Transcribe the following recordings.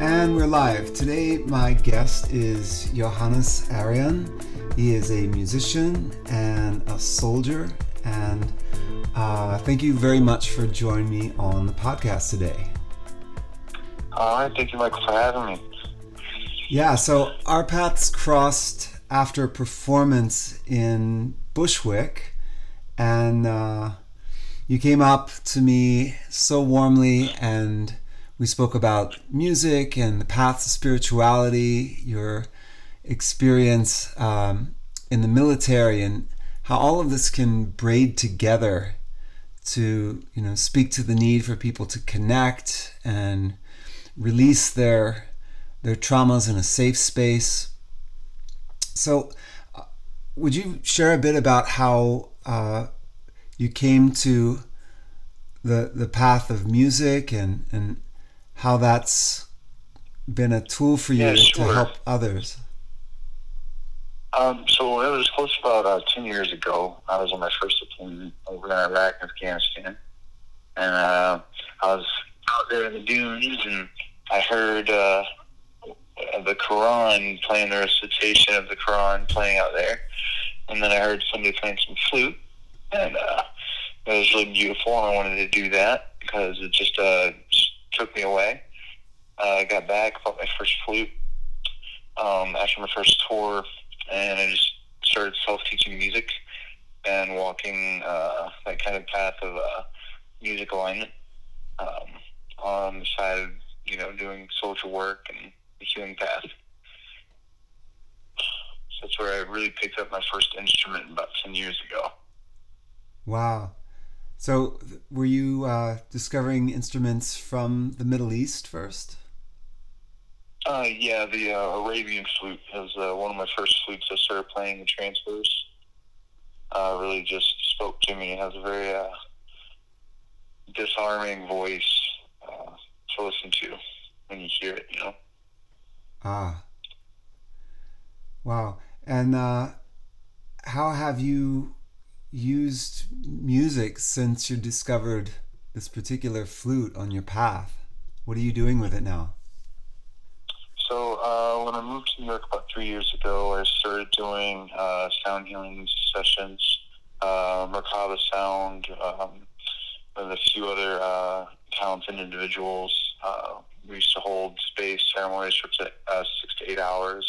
And we're live. Today, my guest is Johannes Arian. He is a musician and a soldier. And uh, thank you very much for joining me on the podcast today. All right. Thank you, Michael, for having me. Yeah, so our paths crossed after a performance in Bushwick. And uh, you came up to me so warmly and we spoke about music and the paths of spirituality, your experience um, in the military, and how all of this can braid together to you know speak to the need for people to connect and release their their traumas in a safe space. So, uh, would you share a bit about how uh, you came to the the path of music and and how that's been a tool for you Yeah, to help others. Um, so it was close about uh, 10 years ago. I was on my first deployment over in Iraq and Afghanistan. And uh, I was out there in the dunes and I heard uh, the Quran playing, the recitation of the Quran playing out there. And then I heard somebody playing some flute. And uh, it was really beautiful. And I wanted to do that because it just, uh, just took me away. Uh, I got back, bought my first flute um, after my first tour, and I just started self-teaching music and walking uh, that kind of path of uh, music alignment um, on the side of you know doing social work and the healing path. So that's where I really picked up my first instrument about ten years ago. Wow. So, were you uh, discovering instruments from the Middle East first? Uh, yeah, the uh, Arabian flute was uh, one of my first flutes I started playing in transfers. Uh, really just spoke to me. It has a very uh, disarming voice uh, to listen to when you hear it, you know? Ah. Wow. And uh, how have you used music since you discovered this particular flute on your path? What are you doing with it now? So uh, when I moved to New York about three years ago, I started doing uh, sound healing sessions, uh, Merkaba Sound, um, with a few other uh, talented individuals. Uh, we used to hold space ceremonies for uh, six to eight hours.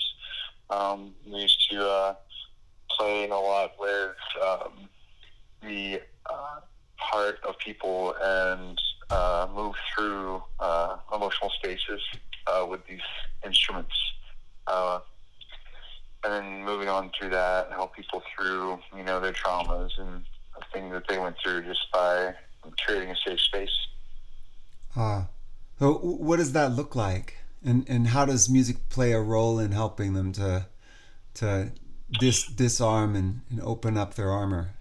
Um, we used to uh, play a lot with um, the uh, heart of people and uh, move through uh, emotional spaces uh, with these instruments. Uh, and then moving on through that, help people through, you know, their traumas and the things that they went through just by creating a safe space. Ah. So, what does that look like? And, and how does music play a role in helping them to, to dis, disarm and, and open up their armor?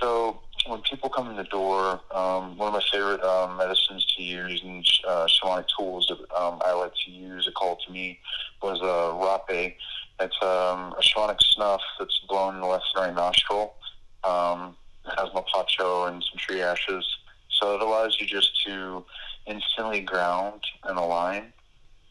So when people come in the door, um, one of my favorite um, medicines to use and uh, shamanic tools that um, I like to use, a call to me, was uh, rapé. It's um, a shamanic snuff that's blown in the left and right nostril. Um, it has mapacho and some tree ashes. So it allows you just to instantly ground and align.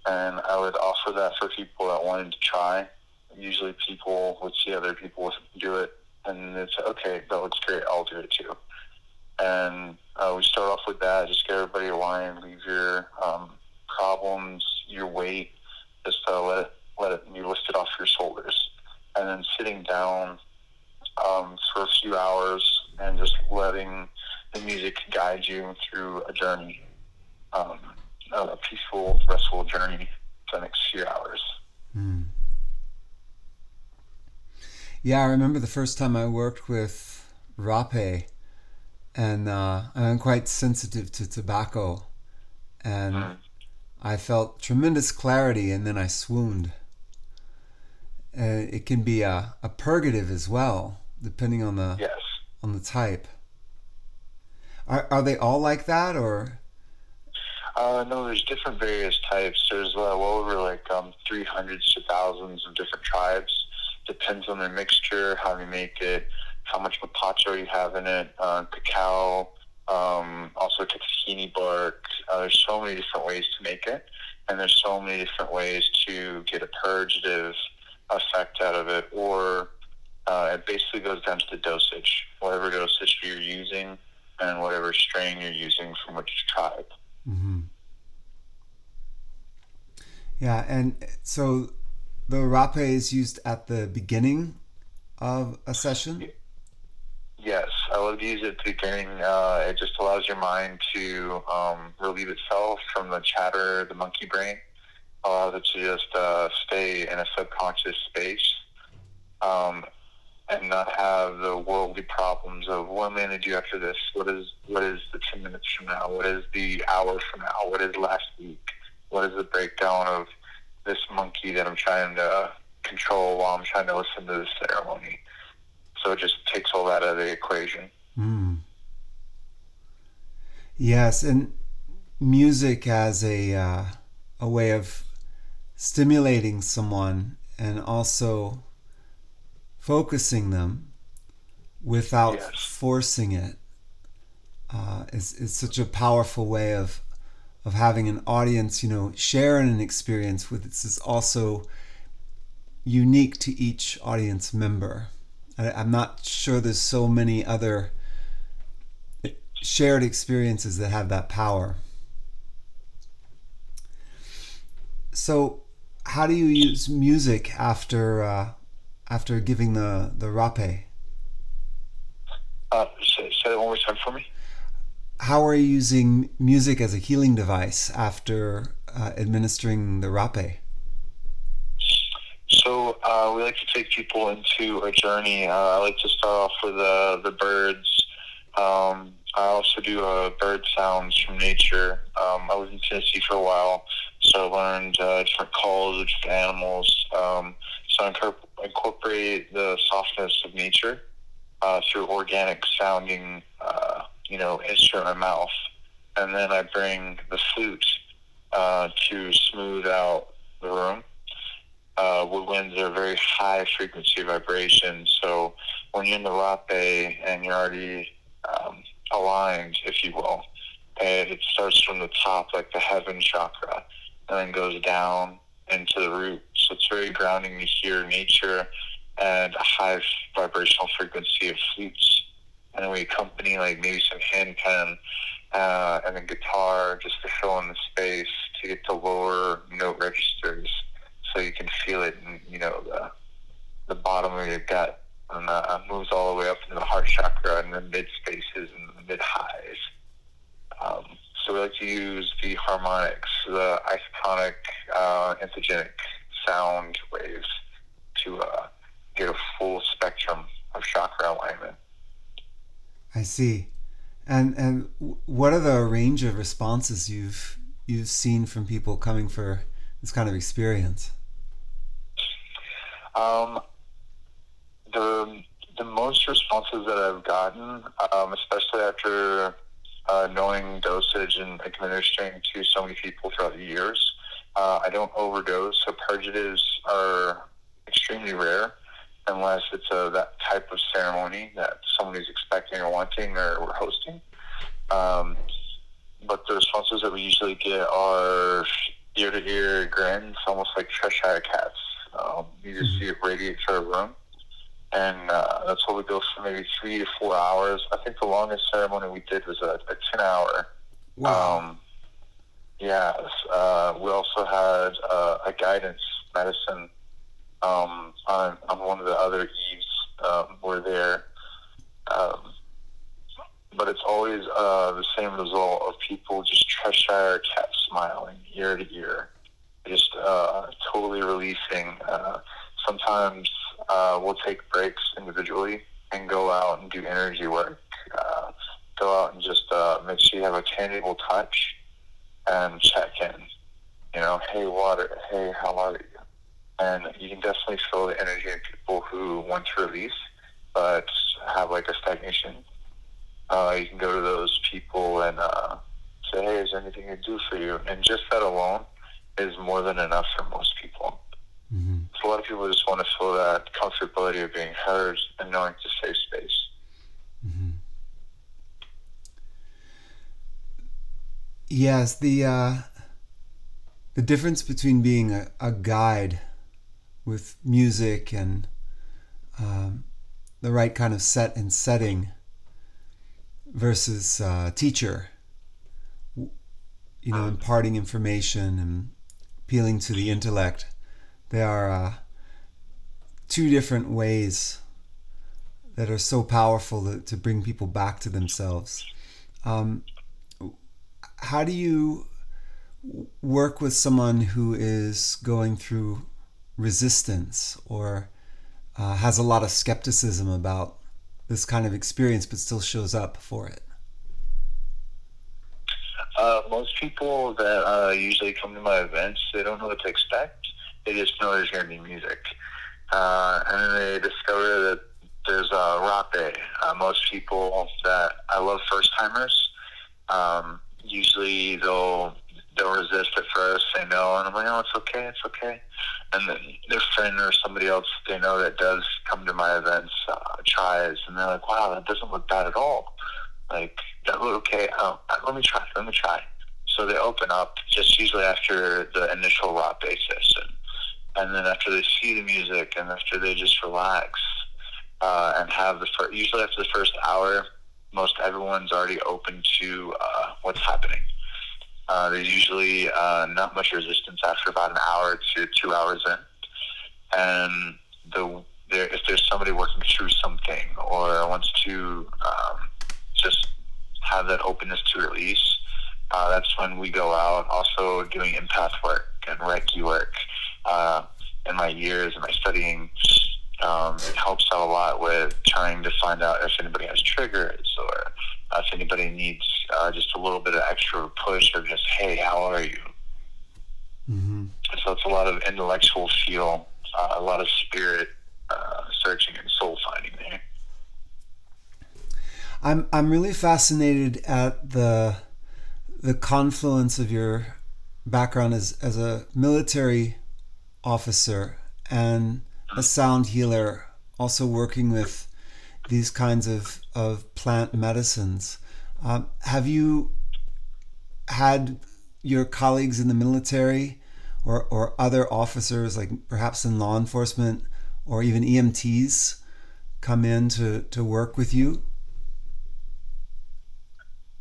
And I would offer that for people that wanted to try. Usually people would see other people do it and it's okay, that looks great, I'll do it too. And uh, we start off with that, just get everybody aligned, leave your um, problems, your weight, just uh, let it let it be lifted off your shoulders, and then sitting down um, for a few hours and just letting the music guide you through a journey, um, a peaceful, restful journey for the next few hours. Hmm. Yeah, I remember the first time I worked with rapé, and uh, I'm quite sensitive to tobacco, and Mm. I felt tremendous clarity, and then I swooned. And it can be a, a purgative as well, depending on the Yes. on the type. Are are they all like that, or Uh, no, there's different various types. There's uh, well over like um, 300s to thousands of different tribes. Depends on their mixture, how they make it, how much mapacho you have in it, uh, cacao, um, also tahini bark. Uh, there's so many different ways to make it, and there's so many different ways to get a purgative effect out of it, or uh, it basically goes down to the dosage, whatever dosage you're using, and whatever strain you're using from which tribe. Mm-hmm. Yeah, and so the rapé is used at the beginning of a session. Yes, I would use it at the beginning. Uh, it just allows your mind to um, relieve itself from the chatter, the monkey brain. Allows it to just uh, stay in a subconscious space um, and not have the worldly problems of what am I going to do after this? What is what is the ten minutes from now? What is the hour from now? What is last week? What is the breakdown of this monkey that I'm trying to control while I'm trying to listen to the ceremony? So it just takes all that out of the equation. Mm. Yes, and music as a uh, a way of stimulating someone and also focusing them without Yes. forcing it uh, is is such a powerful way of of having an audience, you know, share an experience with. This is also unique to each audience member. I, I'm not sure there's so many other shared experiences that have that power. So, how do you use music after uh, after giving the the rapé? Uh, say, say that one more time for me. How are you using music as a healing device after uh, administering the rapé? So uh, we like to take people into a journey. Uh, I like to start off with uh, the birds. Um, I also do uh, bird sounds from nature. Um, I was in Tennessee for a while, so I learned uh, different calls of different animals. Um, so I incorpor- incorporate the softness of nature through organic sounding, you know, instrument in my mouth, and then I bring the flute uh, to smooth out the room uh, woodwinds are very high frequency vibration. So when you're in the rapé and you're already um, aligned, if you will, it starts from the top, like the heaven chakra, and then goes down into the root. So it's very grounding to hear nature and a high vibrational frequency of flutes. And then we accompany like maybe some handpan uh, and then guitar just to fill in the space to get to lower note registers so you can feel it in you know the the bottom of your gut and uh, moves all the way up into the heart chakra and the mid spaces and the mid highs. Um, so we like to use the harmonics, the isochronic, uh, anthogenic sound waves to uh, get a full spectrum of chakra alignment. I see. And and what are the range of responses you've you've seen from people coming for this kind of experience? Um, the the most responses that I've gotten, um, especially after uh, knowing dosage and administering to so many people throughout the years, uh, I don't overdose. So purgatives are extremely rare unless it's a, that type of ceremony that somebody's expecting or wanting or we're hosting. Um, but the responses that we usually get are ear to ear grins, almost like Cheshire cats. Um, you just see it radiate through a room. And uh, that's what we go for maybe three to four hours. I think the longest ceremony we did was a, a 10 hour. Um, yes. Uh, we also had uh, a guidance medicine um, on, on one of the other eves. Um, we're there. Um, but it's always uh, the same result of people just Cheshire cat smiling ear to ear, just uh, totally releasing. Uh, sometimes uh, we'll take breaks individually and go out and do energy work. Uh, go out and just uh, make sure you have a tangible touch and check in. You know, hey, water, hey, how are you? And you can definitely feel the energy in people who want to release but have like a stagnation uh, you can go to those people and uh, say, hey, is there anything I can do for you? And just that alone is more than enough for most people. Mm-hmm. So a lot of people just want to feel that comfortability of being heard and knowing to safe space. Mm-hmm. Yes, the uh, the difference between being a, a guide with music and um, the right kind of set and setting versus uh, teacher, you know, imparting information and appealing to the intellect. They are uh, two different ways that are so powerful to, to bring people back to themselves. Um, how do you work with someone who is going through resistance or uh, has a lot of skepticism about this kind of experience but still shows up for it? Uh, most people that uh, usually come to my events, they don't know what to expect. They just know there's going to be music. Uh, and then they discover that there's a rapé. Uh, most people that I love first timers, um, usually they'll they'll resist at first, say no, and I'm like, oh, it's okay, it's okay. And then their friend or somebody else they know that does come to my events uh, tries, and they're like, wow, that doesn't look bad at all. Like that look okay. Oh, let me try. Let me try. So they open up just usually after the initial rapé session, and then after they see the music, and after they just relax uh, and have the first. Usually after the first hour, most everyone's already open to uh, what's happening. Uh, there's usually uh, not much resistance after about an hour to two hours in, and the there, if there's somebody working through something or wants to um, just have that openness to release, uh, that's when we go out. Also doing empath work and Reiki work. Uh, in my years and my studying, um, it helps out a lot with trying to find out if anybody has triggers or if anybody needs uh, just a little bit of extra push or just, hey, how are you? Mm-hmm. So it's a lot of intellectual feel, uh, a lot of spirit uh, searching and soul finding there. I'm I'm really fascinated at the the confluence of your background as as a military officer and a sound healer, also working with these kinds of, of plant medicines. Um, have you had your colleagues in the military or, or other officers, like perhaps in law enforcement or even EMTs, come in to, to work with you?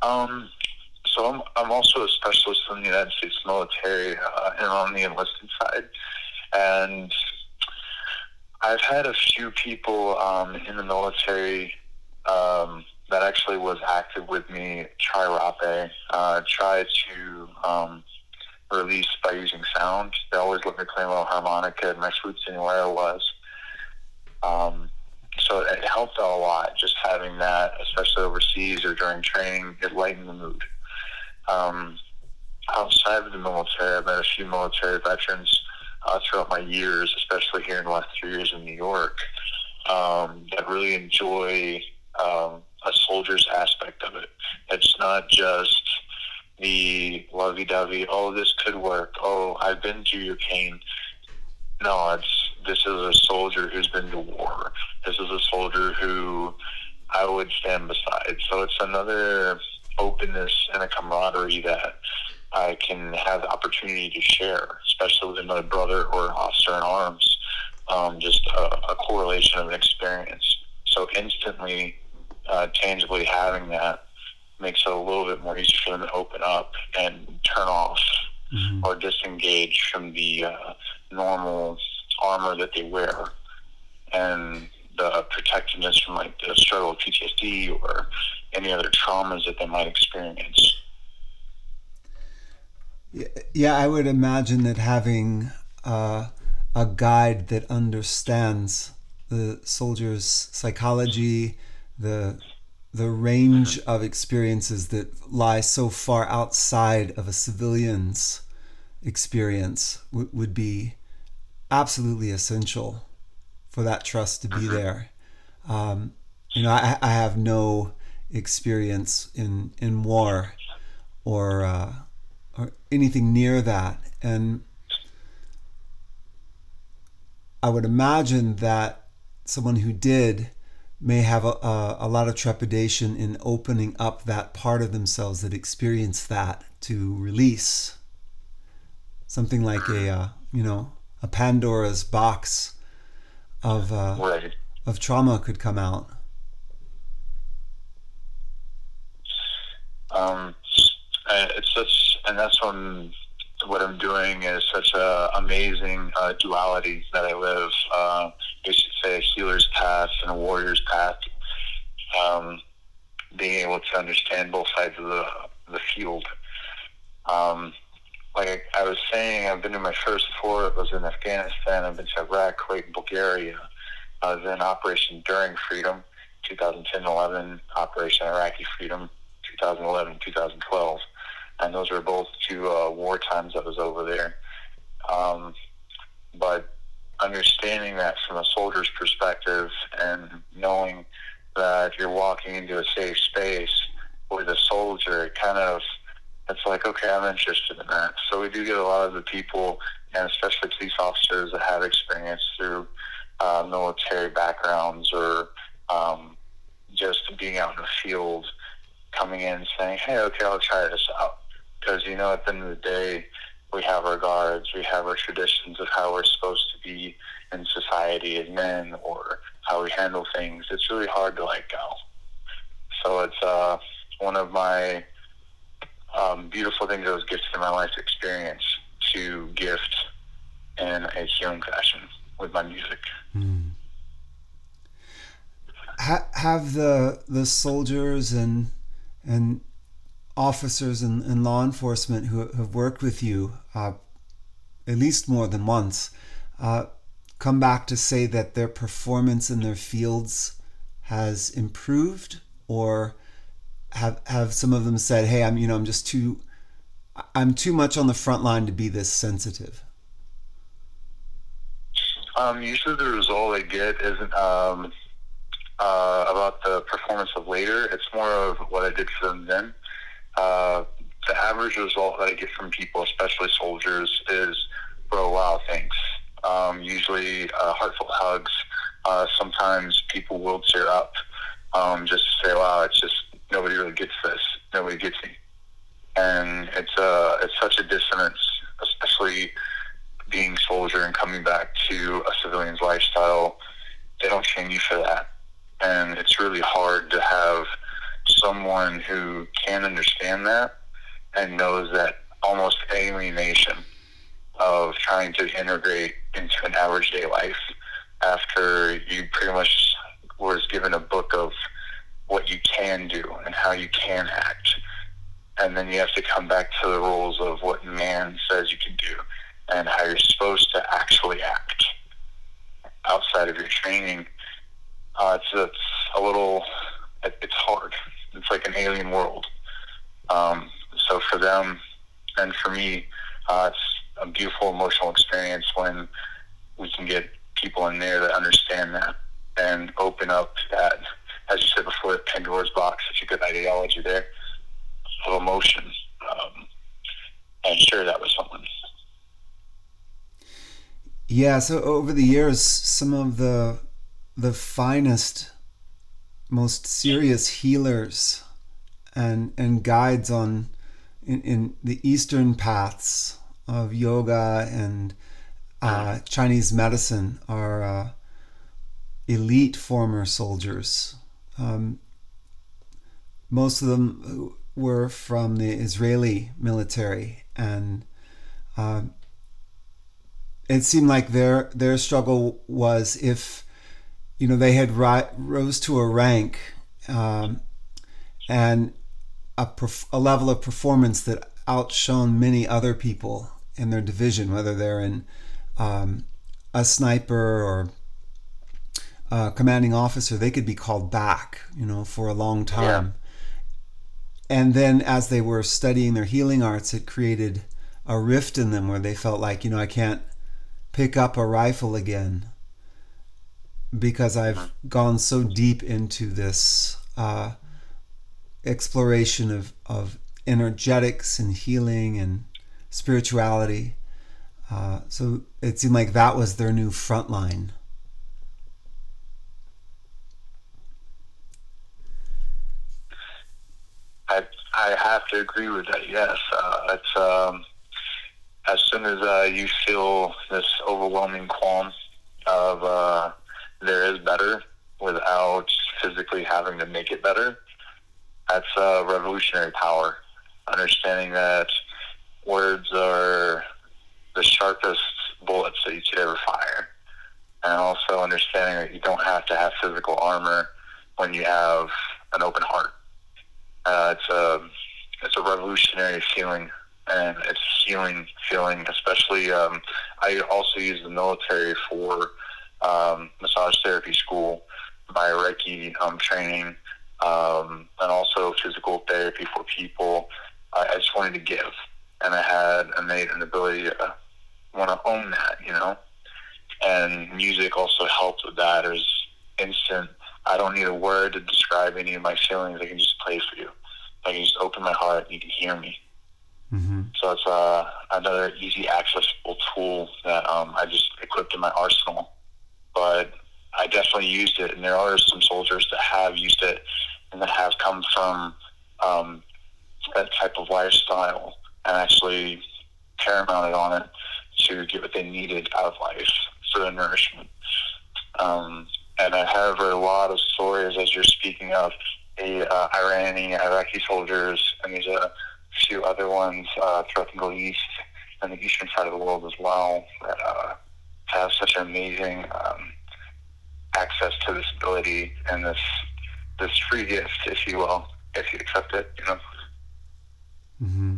Um, so I'm, I'm also a specialist in the United States military uh, and on the enlisted side. And I've had a few people um, in the military um, that actually was active with me try rapé, uh, try to um, release by using sound. They always let me play a little harmonica and my flutes anywhere I was. Um, so it helped a lot just having that, especially overseas or during training. It lightened the mood. Um, outside of the military, I've met a few military veterans uh, throughout my years, especially here in the last three years in New York, um, that really enjoy um, a soldier's aspect of it. It's not just the lovey-dovey. Oh, this could work. Oh, I've been through your pain. No, it's this is a soldier who's been to war. This is a soldier who I would stand beside. So it's another openness and a camaraderie that I can have the opportunity to share, especially with another brother or officer in arms. Um, just a, a, correlation of an experience. So instantly, uh, tangibly having that makes it a little bit more easy for them to open up and turn off mm-hmm. or disengage from the uh, normal armor that they wear and the protectiveness from like the struggle of PTSD or any other traumas that they might experience. Yeah, I would imagine that having uh, a guide that understands the soldier's psychology, the the range of experiences that lie so far outside of a civilian's experience w- would be absolutely essential for that trust to be mm-hmm. there. Um, you know, I, I, have no experience in in war or uh, or anything near that. And I would imagine that someone who did may have a, a, a, lot of trepidation in opening up that part of themselves that experienced that to release something like a uh, you know a Pandora's box of uh, right. of trauma could come out. Um, it's such, and that's when what I'm doing is such a amazing uh, duality that I live. Uh, you should say a healer's path and a warrior's path. Um, being able to understand both sides of the the field. Um, like I was saying, I've been to my first four. It was in Afghanistan. I've been to Iraq, Kuwait, Bulgaria. I was in Operation Enduring Freedom, 2010-11, Operation Iraqi Freedom, 2011, 2012, and those were both two uh, war times I was over there. Um, but understanding that from a soldier's perspective and knowing that you're walking into a safe space with a soldier, it kind of it's like okay, I'm interested in that. So we do get a lot of the people, and especially police officers that have experience through uh, military backgrounds or um, just being out in the field coming in saying, hey, okay, I'll try this out. Because, you know, at the end of the day, we have our guards, we have our traditions of how we're supposed to be in society as men or how we handle things. It's really hard to let go. So it's uh, one of my um, beautiful things that was gifted in my life experience to gift in a healing fashion with my music. Mm. Ha- have the the soldiers and and officers and, law enforcement who have worked with you uh, at least more than once uh, come back to say that their performance in their fields has improved or have have some of them said hey i'm you know i'm just too i'm too much on the front line to be this sensitive um, usually the result i get isn't um, uh, about the performance of later. It's more of what I did for them then. Uh, the average result that I get from people, especially soldiers, is, bro, wow, thanks. Um, usually uh, heartfelt hugs. Uh, sometimes people will tear up um, just to say, wow, it's just nobody really gets this. Nobody gets me. And it's, uh, it's such a dissonance, especially being soldier and coming back to a civilian's lifestyle. They don't shame you for that and it's really hard to have someone who can understand that and knows that almost alienation of trying to integrate into an average day life after you pretty much was given a book of what you can do and how you can act. And then you have to come back to the rules of what man says you can do and how you're supposed to actually act outside of your training uh, it's, it's a little, it, it's hard. It's like an alien world. Um, so for them and for me, uh, it's a beautiful emotional experience when we can get people in there that understand that and open up that, as you said before, Pandora's box, such a good ideology there of emotion, um, and share that with someone. Yeah, so over the years, some of the the finest, most serious healers and and guides on in, in the eastern paths of yoga and uh, Chinese medicine are uh, elite former soldiers. Um, most of them were from the Israeli military, and uh, it seemed like their their struggle was if you know, they had ri- rose to a rank um, and a, perf- a level of performance that outshone many other people in their division, whether they're in um, a sniper or a commanding officer, they could be called back, you know, for a long time. Yeah. And then as they were studying their healing arts, it created a rift in them where they felt like, you know, I can't pick up a rifle again because I've gone so deep into this uh, exploration of, of energetics and healing and spirituality. Uh, so it seemed like that was their new front line. I I have to agree with that. Yes, uh, it's um, as soon as uh, you feel this overwhelming qualm of uh, there is better without physically having to make it better, that's uh, revolutionary power. Understanding that words are the sharpest bullets that you could ever fire. And also understanding that you don't have to have physical armor when you have an open heart. Uh, it's a it's a revolutionary feeling and it's healing feeling. Especially, um, I also use the military for um, massage therapy school, my Reiki um, training, um, and also physical therapy for people. I, I just wanted to give, and I had innate an ability to want to own that, you know. And music also helped with that. There's instant. I don't need a word to describe any of my feelings. I can just play for you. I can just open my heart. You can hear me. Mm-hmm. So it's uh, another easy accessible tool that um, I just equipped in my arsenal. But I definitely used it, and there are some soldiers that have used it and that have come from um, that type of lifestyle and actually paramounted on it to get what they needed out of life for the nourishment. Um, and I have a lot of stories, as you're speaking of, the uh, Iranian, Iraqi soldiers, and there's a few other ones uh, throughout the Middle East and the eastern side of the world as well that uh, have such amazing um, access to this ability and this this free gift, if you will, if you accept it, you know. Mm-hmm.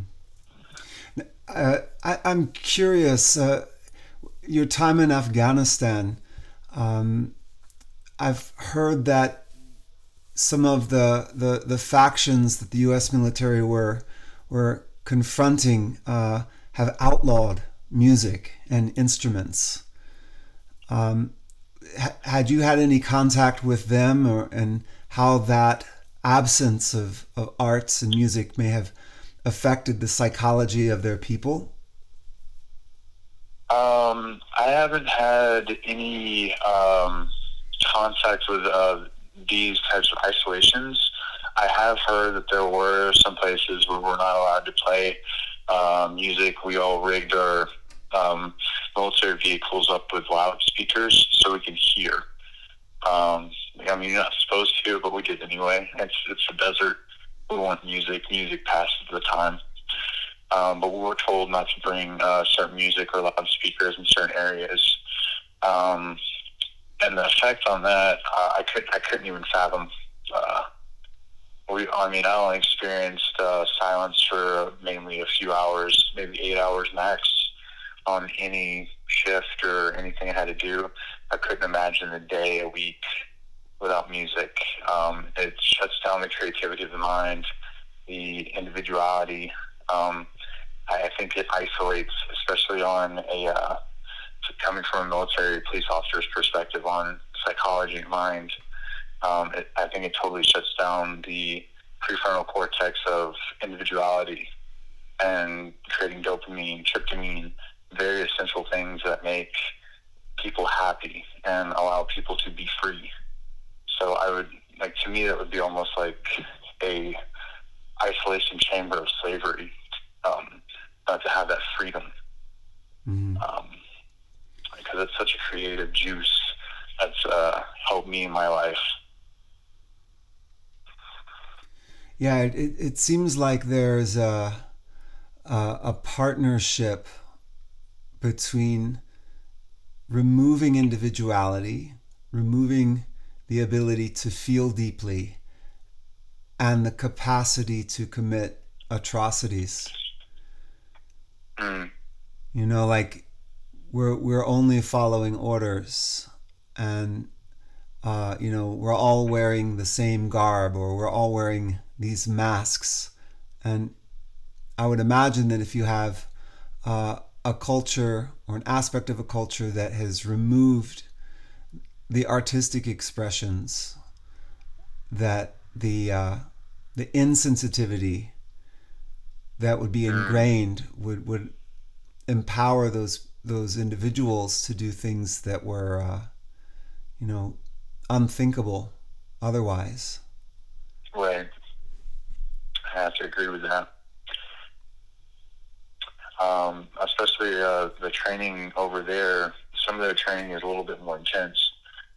Uh, I, am curious. Uh, your time in Afghanistan, um, I've heard that some of the, the, the factions that the U.S. military were were confronting uh, have outlawed music and instruments. Um, ha- had you had any contact with them, or and how that absence of, of arts and music may have affected the psychology of their people? Um, I haven't had any um, contact with uh, these types of isolations. I have heard that there were some places where we're not allowed to play um, music. We all rigged our um, military vehicles up with loudspeakers so we can hear. Um, I mean, you're not supposed to, but we did anyway. It's it's a desert. We want music. Music passes the time. Um, but we were told not to bring uh, certain music or loudspeakers in certain areas. Um, and the effect on that, uh, I could I couldn't even fathom. Uh, we, I mean, I only experienced uh, silence for mainly a few hours, maybe eight hours max, on any shift or anything I had to do. I couldn't imagine a day, a week without music. Um, it shuts down the creativity of the mind, the individuality. Um, I think it isolates, especially on a uh, coming from a military police officer's perspective on psychology and mind um, it, I think it totally shuts down the prefrontal cortex of individuality and creating dopamine, tryptamine, very essential things that make people happy and allow people to be free. So I would like to me that would be almost like a isolation chamber of slavery, um, not to have that freedom. Mm-hmm. Um, because it's such a creative juice that's uh, helped me in my life Yeah, it, it seems like there's a, a, a partnership between removing individuality, removing the ability to feel deeply, and the capacity to commit atrocities. Mm. You know, like we're we're only following orders, and uh, you know we're all wearing the same garb, or we're all wearing these masks. And I would imagine that if you have uh, a culture or an aspect of a culture that has removed the artistic expressions, that the uh, the insensitivity that would be mm. ingrained would would empower those those individuals to do things that were uh, you know unthinkable otherwise. Right. I have to agree with that. Um, especially uh, the training over there. Some of their training is a little bit more intense.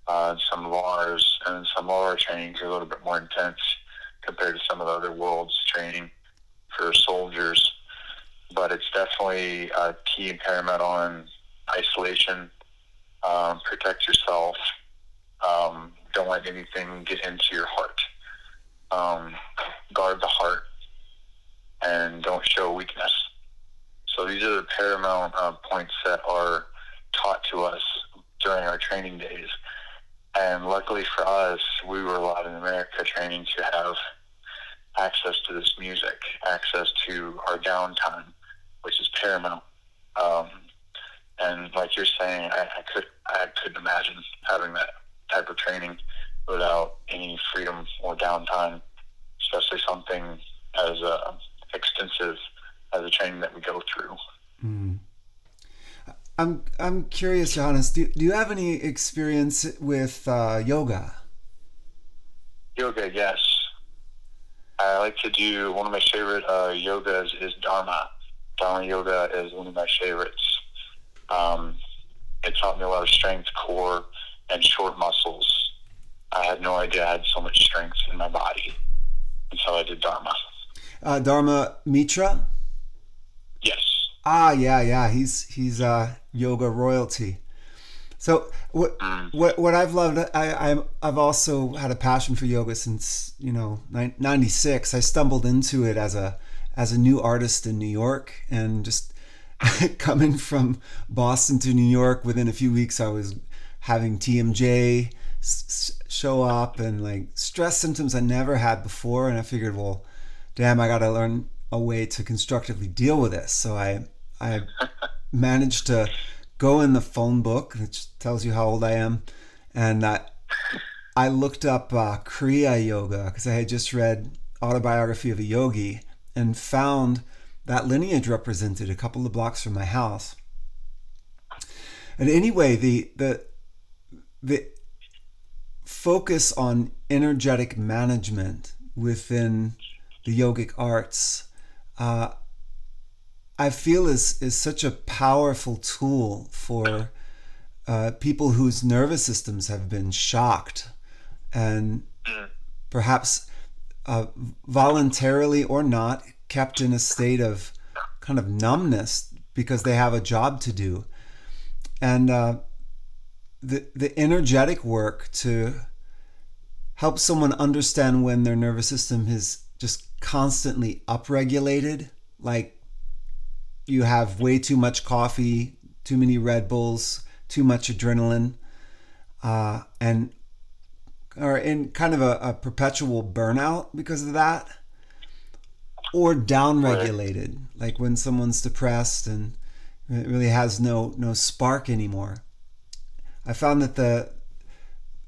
Uh, some of ours and some of our trainings are a little bit more intense compared to some of the other world's training for soldiers. But it's definitely a key and paramount on isolation, um, protect yourself, um, don't let anything get into your heart. Um, guard the heart and don't show weakness. So these are the paramount uh, points that are taught to us during our training days. And luckily for us, we were allowed in America training to have access to this music, access to our downtime, which is paramount. Um, and like you're saying, I, I could I couldn't imagine having that type of training without any freedom or downtime, especially something as uh, extensive as the training that we go through. Mm. I'm I'm curious, Johannes. Do do you have any experience with uh, yoga? Yoga, yes. I like to do one of my favorite uh, yogas is Dharma. Dharma yoga is one of my favorites. Um, it taught me a lot of strength, core, and short muscles. I had no idea I had so much strength in my body until I did Dharma. Uh, Dharma Mitra. Yes. Ah, yeah, yeah. He's he's uh, yoga royalty. So what Mm. what what I've loved, I I'm, I've also had a passion for yoga since you know '96. I stumbled into it as a as a new artist in New York, and just coming from Boston to New York, within a few weeks, I was having TMJ s- show up and like stress symptoms I never had before, and I figured, well, damn, I got to learn a way to constructively deal with this. So I I managed to go in the phone book, which tells you how old I am, and I I looked up uh, Kriya Yoga because I had just read Autobiography of a Yogi and found that lineage represented a couple of blocks from my house. And anyway, the the the focus on energetic management within the yogic arts, uh, I feel is is such a powerful tool for uh, people whose nervous systems have been shocked and perhaps uh, voluntarily or not kept in a state of kind of numbness because they have a job to do. And uh, the the energetic work to help someone understand when their nervous system is just constantly upregulated like you have way too much coffee too many red bulls too much adrenaline uh, and or in kind of a, a perpetual burnout because of that or downregulated like when someone's depressed and it really has no no spark anymore. I found that the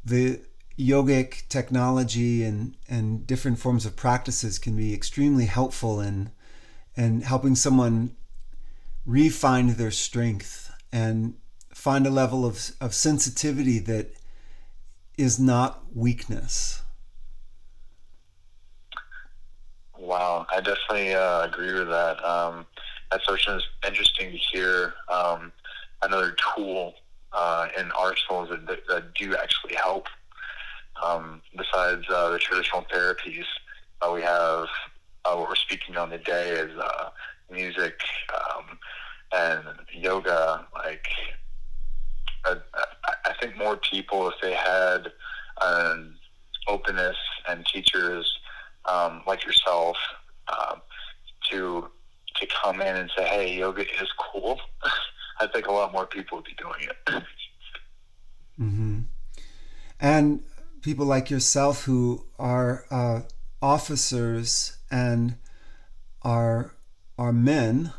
the yogic technology and and different forms of practices can be extremely helpful in in helping someone refine their strength and find a level of, of sensitivity that is not weakness Wow, I definitely uh, agree with that. Um, that's such interesting to hear um, another tool uh, in arsenals that, that do actually help. Um, besides uh, the traditional therapies, uh, we have uh, what we're speaking on today is uh, music um, and yoga. Like, I, I- think more people, if they had an openness and teachers um, like yourself um, to to come in and say, "Hey, yoga is cool." I think a lot more people would be doing it. hmm And people like yourself who are uh, officers and are are men,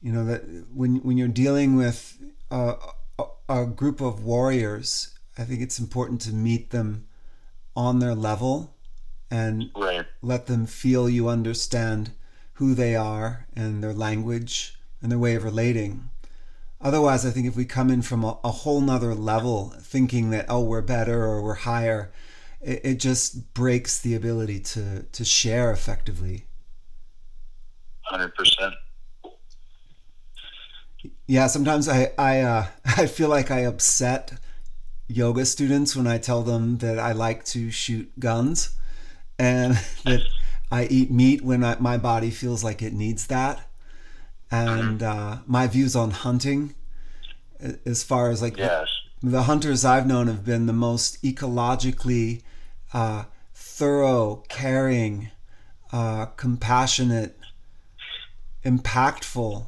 you know that when when you're dealing with a, a, a group of warriors, I think it's important to meet them on their level and right. let them feel you understand who they are and their language and their way of relating. Otherwise, I think if we come in from a, a whole nother level, thinking that oh we're better or we're higher, it, it just breaks the ability to to share effectively. Hundred percent. Yeah, sometimes I I uh, I feel like I upset yoga students when I tell them that I like to shoot guns and that I eat meat when I, my body feels like it needs that. And uh, my views on hunting, as far as like Yes. The, hunters I've known have been the most ecologically uh, thorough, caring, uh, compassionate, impactful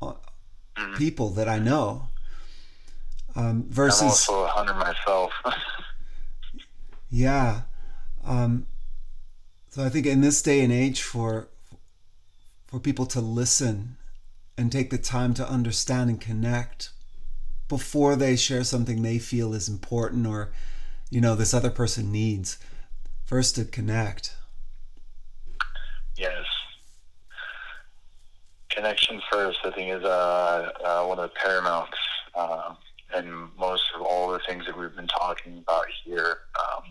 uh, people that I know. Um, I'm versus, also a hunter myself. yeah. Um, so I think in this day and age, for for people to listen and take the time to understand and connect before they share something they feel is important or you know this other person needs, first to connect. yes. Connection first, I think, is uh, uh, one of the paramounts. Uh, and most of all the things that we've been talking about here um,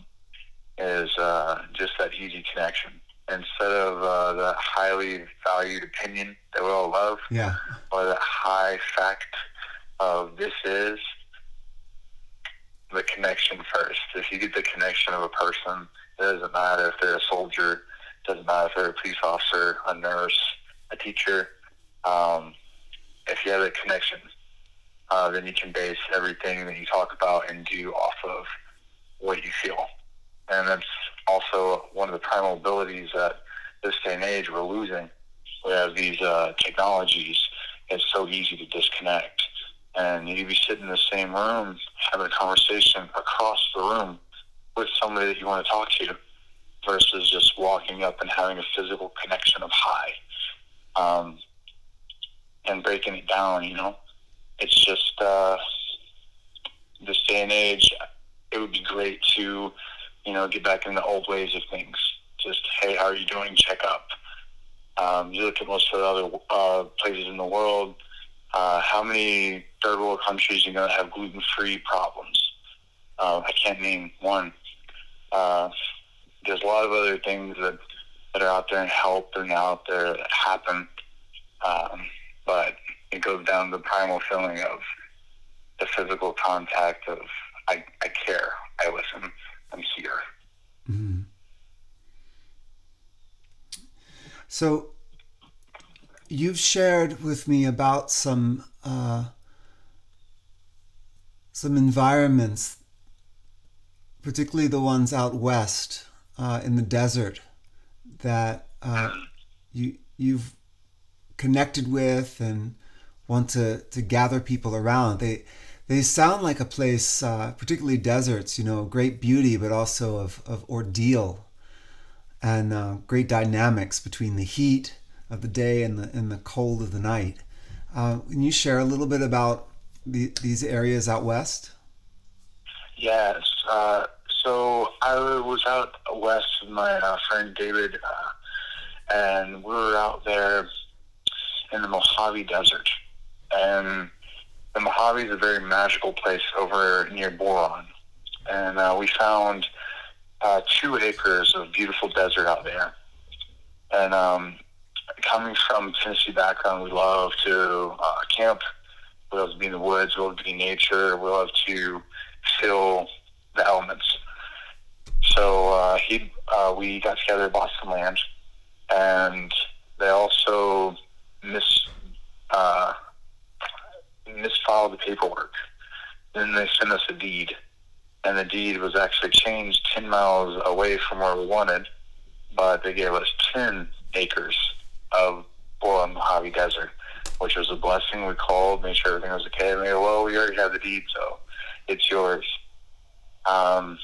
is uh, just that easy connection. Instead of uh, the highly valued opinion that we all love, Yeah. or the high fact of this is the connection first. If you get the connection of a person, it doesn't matter if they're a soldier, it doesn't matter if they're a police officer, a nurse, a teacher. Um, if you have a connection, uh, then you can base everything that you talk about and do off of what you feel. And that's also one of the primal abilities that this day and age we're losing. We have these uh, technologies. It's so easy to disconnect. And you could be sitting in the same room having a conversation across the room with somebody that you want to talk to versus just walking up and having a physical connection of hi um, and breaking it down, you know? It's just uh, this day and age, it would be great to, you know, get back in the old ways of things. Just, hey, how are you doing? Check up. Um, you look at most of the other uh, places in the world, uh, how many third world countries are going to have gluten free problems? Uh, I can't name one. Uh, there's a lot of other things that, that are out there and help and out there that happen. Um, but it goes down to the primal feeling of the physical contact of I, I care, I listen, I'm here. Mm-hmm. So you've shared with me about some uh, some environments, particularly the ones out west uh, in the desert, that uh, you you've connected with and want to, to gather people around. They they sound like a place, uh, particularly deserts, you know, great beauty, but also of, of ordeal and uh, great dynamics between the heat of the day and the, and the cold of the night. Uh, can you share a little bit about the, these areas out west? Yes. Uh, so I was out west with my uh, friend David, uh, and we were out there in the Mojave Desert. And the Mojave is a very magical place over near Boron. And uh, we found uh, two acres of beautiful desert out there. And um, coming from Tennessee background, we love to uh, camp. We love to be in the woods. We love to be nature. We love to feel the elements. So uh, he, uh, we got together, bought Boston land, and they also mis, uh, misfiled the paperwork. Then they sent us a deed, and the deed was actually changed 10 miles away from where we wanted, but they gave us 10 acres of Boron Mojave Desert, which was a blessing. We called, made sure everything was okay, and they go, well, we already have the deed, so it's yours. Um,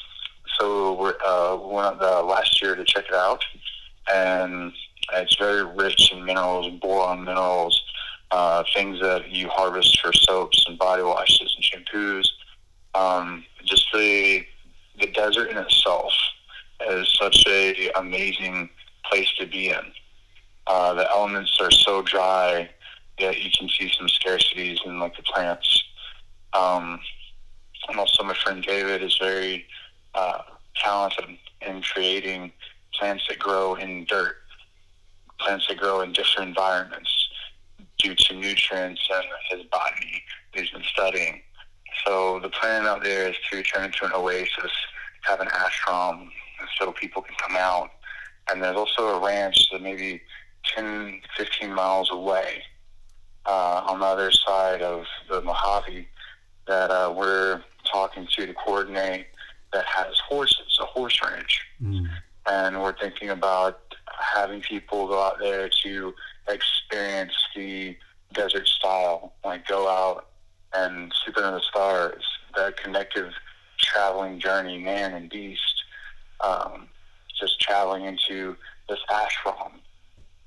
so we're, uh, we went out the last year to check it out, and it's very rich in minerals, boron minerals, uh, things that you harvest for soaps and body washes and shampoos. Um, just the the desert in itself is such a amazing place to be in. Uh, the elements are so dry that you can see some scarcities in like the plants. Um, and also, my friend David is very uh, talented in creating plants that grow in dirt, plants that grow in different environments, due to nutrients and his body he's been studying. So the plan out there is to turn into an oasis, have an ashram, so people can come out. And there's also a ranch that maybe 10, 15 miles away uh, on the other side of the Mojave that uh, we're talking to to coordinate that has horses, a horse ranch. Mm. And we're thinking about having people go out there to experience the desert style, like go out and sleep under the stars, that connective traveling journey, man and beast, um, just traveling into this ashram,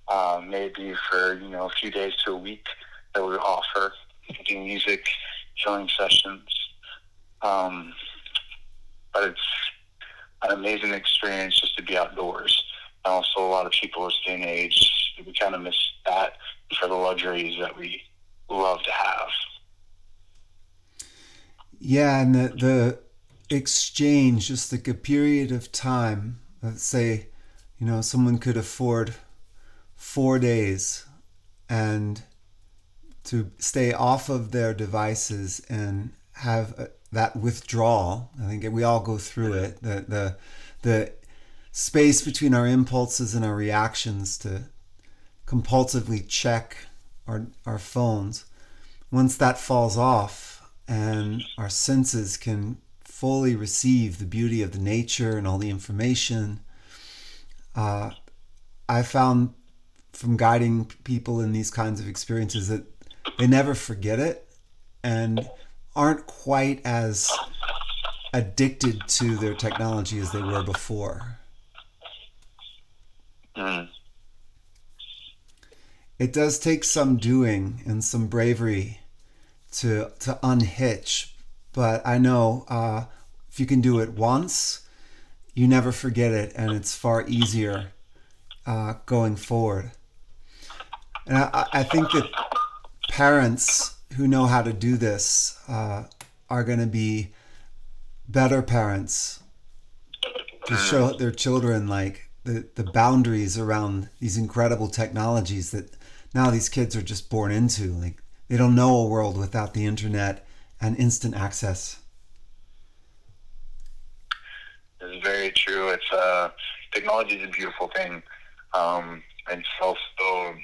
uh, maybe for you know a few days to a week that we offer, do music, healing sessions. Um, but it's an amazing experience just to be outdoors. And also, a lot of people day and age, we kind of miss that for the luxuries that we love to have. Yeah, and the, the exchange, just like a period of time, let's say, you know, someone could afford four days and to stay off of their devices and have a, that withdrawal. I think we all go through it. The the the space between our impulses and our reactions to compulsively check our our phones. Once that falls off and our senses can fully receive the beauty of the nature and all the information, uh, I found from guiding people in these kinds of experiences that they never forget it and aren't quite as addicted to their technology as they were before. Mm. It does take some doing and some bravery to to unhitch, but I know uh, if you can do it once, you never forget it, and it's far easier uh, going forward. And I, I think that parents who know how to do this uh, are going to be better parents to show their children like the, the boundaries around these incredible technologies that now these kids are just born into. Like they don't know a world without the internet and instant access. It's very true. It's uh technology is a beautiful thing. Um and it's also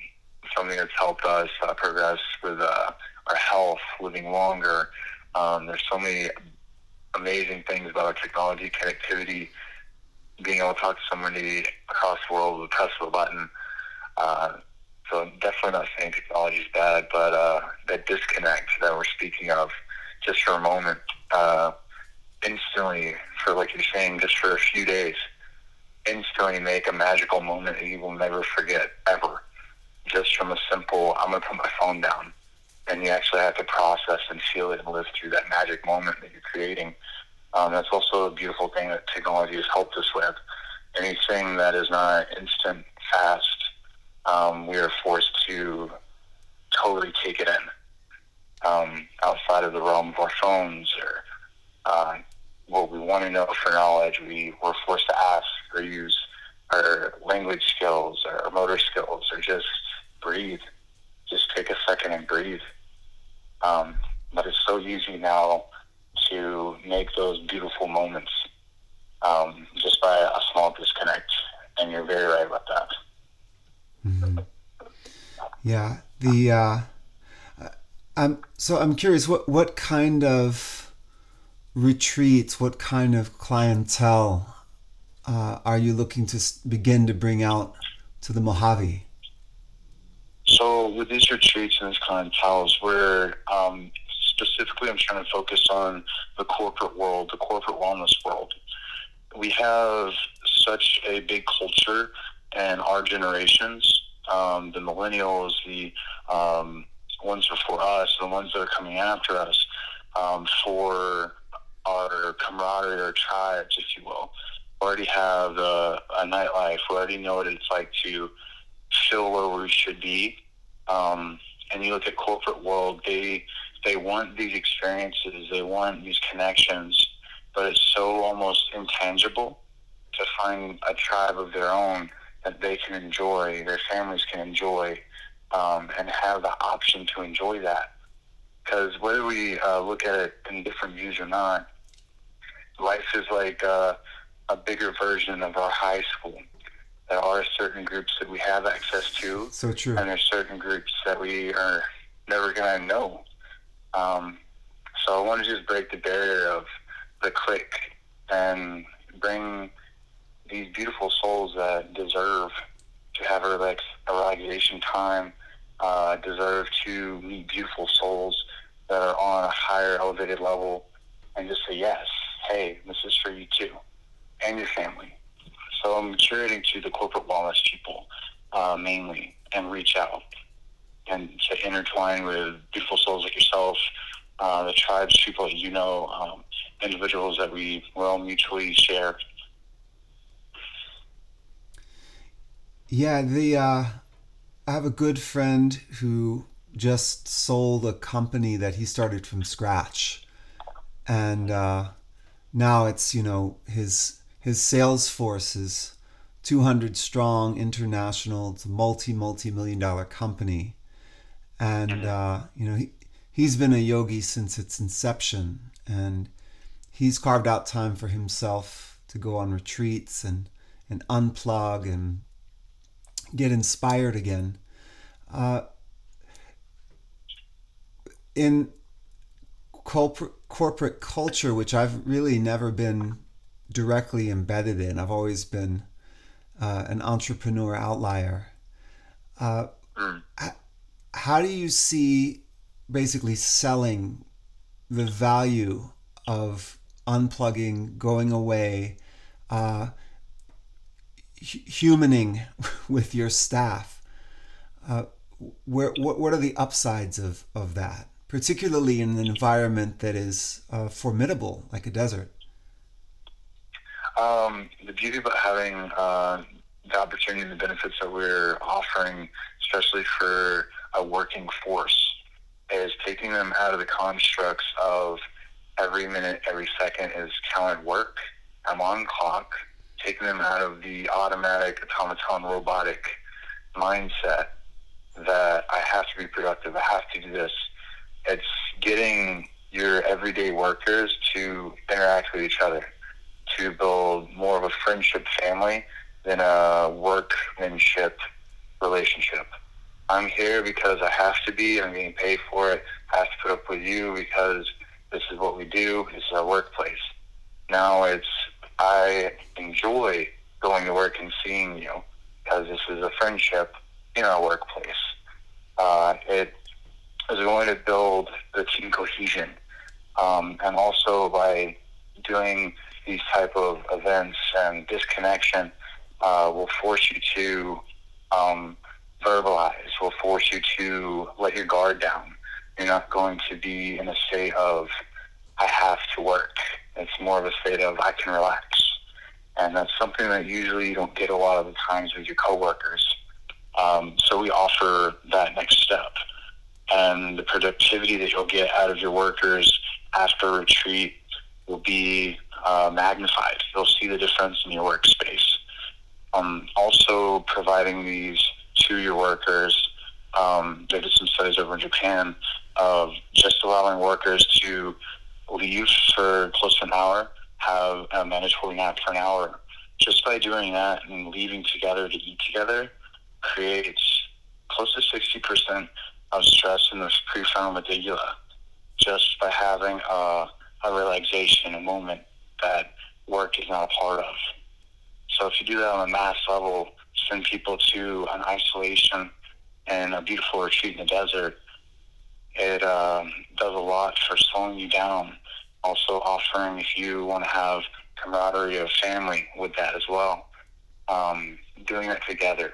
something that's helped us uh, progress with uh, our health, living longer. Um, there's so many amazing things about our technology, connectivity, being able to talk to somebody across the world with a press of a button. Uh, so I'm definitely not saying technology is bad, but uh, that disconnect that we're speaking of, just for a moment, uh, instantly, for like you're saying, just for a few days, instantly make a magical moment that you will never forget ever just from a simple, I'm going to put my phone down. And you actually have to process and feel it and live through that magic moment that you're creating. Um, that's also a beautiful thing that technology has helped us with. Anything that is not instant, fast, um, we are forced to totally take it in um, outside of the realm of our phones or uh, what we want to know for knowledge. We were forced to ask or use our language skills, our motor skills, or just breathe. Just take a second and breathe. Um, but it's so easy now to make those beautiful moments um, just by a small disconnect. And you're very right about that. Mm-hmm. Yeah. The uh, I'm so I'm curious what what kind of retreats, what kind of clientele uh, are you looking to begin to bring out to the Mojave? So with these retreats and these clientele, we're um, specifically, I'm trying to focus on the corporate world, the corporate wellness world. We have such a big culture, and our generations, um, the millennials, the um, ones before us, the ones that are coming after us, um, for our camaraderie or tribes, if you will, already have a, a nightlife. We already know what it's like to feel where we should be. Um, and you look at corporate world, they they want these experiences, they want these connections, but it's so almost intangible to find a tribe of their own that they can enjoy, their families can enjoy, um, and have the option to enjoy that. Because whether we uh, look at it in different views or not, life is like uh, a bigger version of our high school. There are certain groups that we have access to, So true. and there's certain groups that we are never going to know. Um, so I want to just break the barrier of the clique and bring these beautiful souls that deserve to have a, relax, a relaxation time, uh, deserve to meet beautiful souls that are on a higher elevated level and just say, yes, hey, this is for you too, and your family. So I'm curating to the corporate wellness people uh, mainly and reach out and to intertwine with beautiful souls like yourself, uh, the tribes, people that you know, um, individuals that we will mutually share. Yeah, the uh, I have a good friend who just sold a company that he started from scratch, and uh, now it's you know his his sales force is 200 strong, international. It's a multi multi million dollar company, and uh, you know he he's been a yogi since its inception, and he's carved out time for himself to go on retreats and and unplug and get inspired again. Uh, in corporate corporate culture, which I've really never been directly embedded in, I've always been uh, an entrepreneur outlier. Uh, Mm. how do you see basically selling the value of unplugging, going away, uh, hu- humaning with your staff? Uh, where, what, what are the upsides of, of that, particularly in an environment that is uh, formidable like a desert? Um, the beauty about having uh, the opportunity and the benefits that we're offering, especially for a working force, is taking them out of the constructs of every minute, every second is counted work. I'm on clock, taking them out of the automatic, automaton, robotic mindset that I have to be productive, I have to do this. It's getting your everyday workers to interact with each other to build more of a friendship family than a workmanship relationship. I'm here because I have to be. I'm getting paid for it. I have to put up with you because this is what we do. This is our workplace. Now it's I enjoy going to work and seeing you because this is a friendship in our workplace. Uh, it is going to build the team cohesion, um, and also by doing these type of events and disconnection uh, will force you to um, verbalize, will force you to let your guard down. You're not going to be in a state of, I have to work. It's more of a state of, I can relax. And that's something that usually you don't get a lot of the times with your coworkers. Um, so we offer that next step. And the productivity that you'll get out of your workers after retreat will be uh, magnified. You'll see the difference in your workspace. Um, also, providing these to your workers. Um, they did some studies over in Japan of just allowing workers to leave for close to an hour, have a mandatory nap for an hour. Just by doing that and leaving together to eat together creates close to 60% of stress in the prefrontal medulla just by having a, a relaxation, a moment that work is not a part of. So if you do that on a mass level, send people to an isolation and a beautiful retreat in the desert, it um, does a lot for slowing you down. Also offering if you want to have camaraderie of family with that as well. Um, doing it together.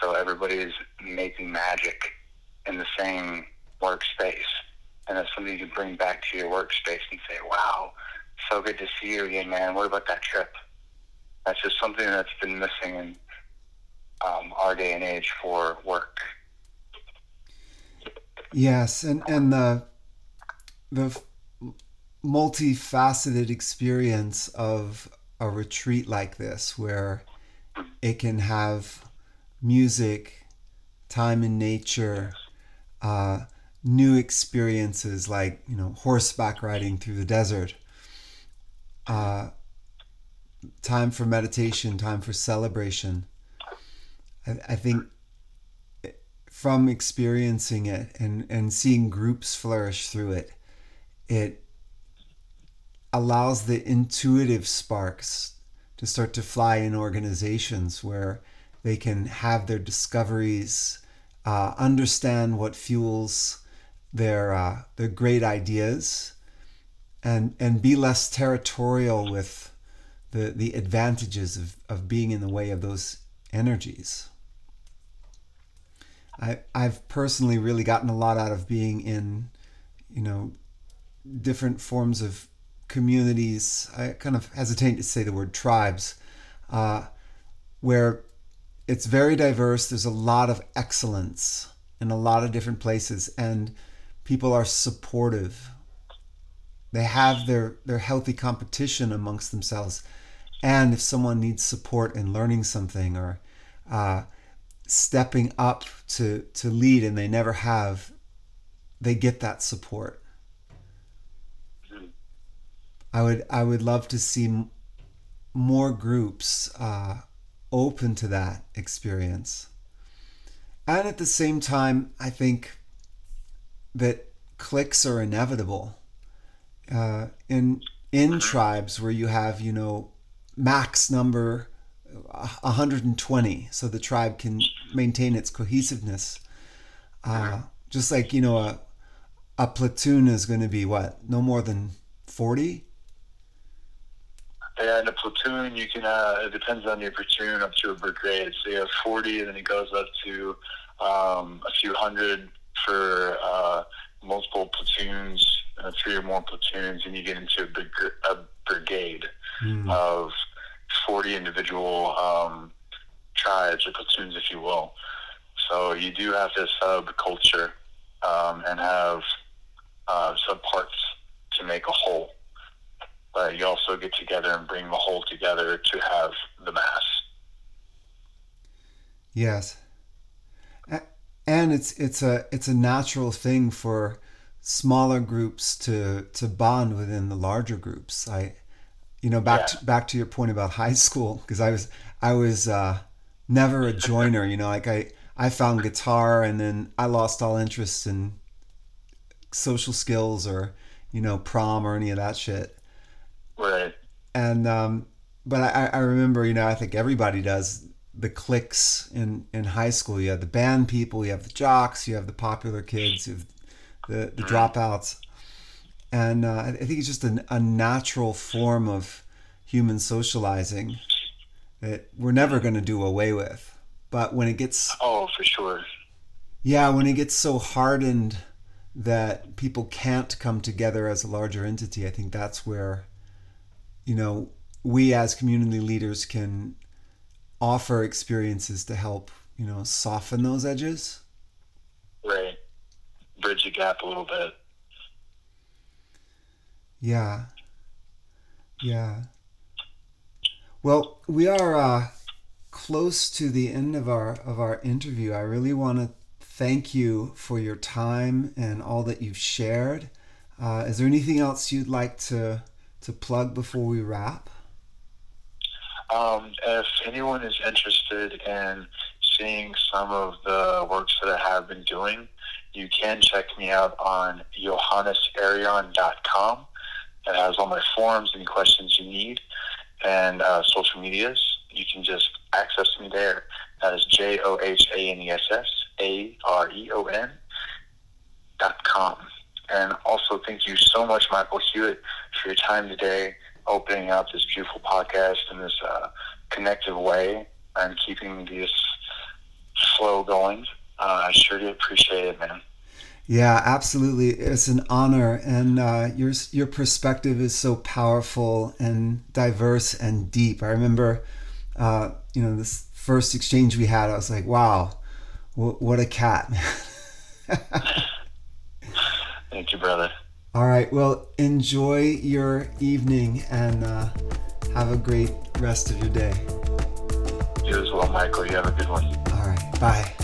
So everybody is making magic in the same workspace. And that's something you can bring back to your workspace and say, wow, so good to see you again, man. What about that trip? That's just something that's been missing in um, our day and age for work. Yes, and and the the multifaceted experience of a retreat like this, where it can have music, time in nature, uh, new experiences like you know horseback riding through the desert, uh, time for meditation, time for celebration. I, I think from experiencing it and, and seeing groups flourish through it, it allows the intuitive sparks to start to fly in organizations where they can have their discoveries, uh, understand what fuels their uh, their great ideas, and and be less territorial with the the advantages of, of being in the way of those energies. I I've personally really gotten a lot out of being in, you know, different forms of communities. I kind of hesitate to say the word tribes, uh, where it's very diverse. There's a lot of excellence in a lot of different places, and people are supportive. They have their their healthy competition amongst themselves, and if someone needs support in learning something or uh, stepping up to to lead and they never have they get that support. I would i would love to see more groups uh, open to that experience. And at the same time i think that cliques are inevitable uh, in in tribes where you have you know max number 120 so the tribe can maintain its cohesiveness. Uh, just like you know a, a platoon is going to be what no more than 40 yeah in a platoon you can uh, it depends on your platoon up to a brigade. So you have 40 and then it goes up to um, a few hundred for uh, multiple platoons uh, three or more platoons and you get into a, big, a brigade mm. of 40 individual um, tribes or platoons, if you will. So you do have this subculture um, and have uh, subparts to make a whole. But you also get together and bring the whole together to have the mass. Yes, and it's it's a it's a natural thing for smaller groups to to bond within the larger groups. I you know back yeah. to, back to your point about high school because I was I was uh, never a joiner you know like I I found guitar and then I lost all interest in social skills or you know prom or any of that shit right and um but I, I remember you know I think everybody does the cliques in in high school you have the band people you have the jocks you have the popular kids you have the the dropouts. And uh, I think it's just a, a natural form of human socializing that we're never going to do away with. But when it gets oh, for sure, yeah, when it gets so hardened that people can't come together as a larger entity, I think that's where you know we as community leaders can offer experiences to help you know soften those edges. Right, bridge the gap a little bit. Yeah. Yeah. Well, we are uh, close to the end of our of our interview. I really want to thank you for your time and all that you've shared. Uh, is there anything else you'd like to to plug before we wrap? Um, if anyone is interested in seeing some of the works that I have been doing, you can check me out on johanessareon.com. It has all my forums, any questions you need, and uh, social medias. You can just access me there. That is J O H A N E S S A R E O N dot com. And also, thank you so much, Michael Hewitt, for your time today, opening up this beautiful podcast in this uh, connective way and keeping this flow going. Uh, I sure do appreciate it, man. Yeah, absolutely. It's an honor, and uh, your your perspective is so powerful and diverse and deep. I remember, uh, you know, this first exchange we had. I was like, "Wow, w- what a cat!" Thank you, brother. All right. Well, enjoy your evening and uh, have a great rest of your day. You as well, Michael. You have a good one. All right. Bye.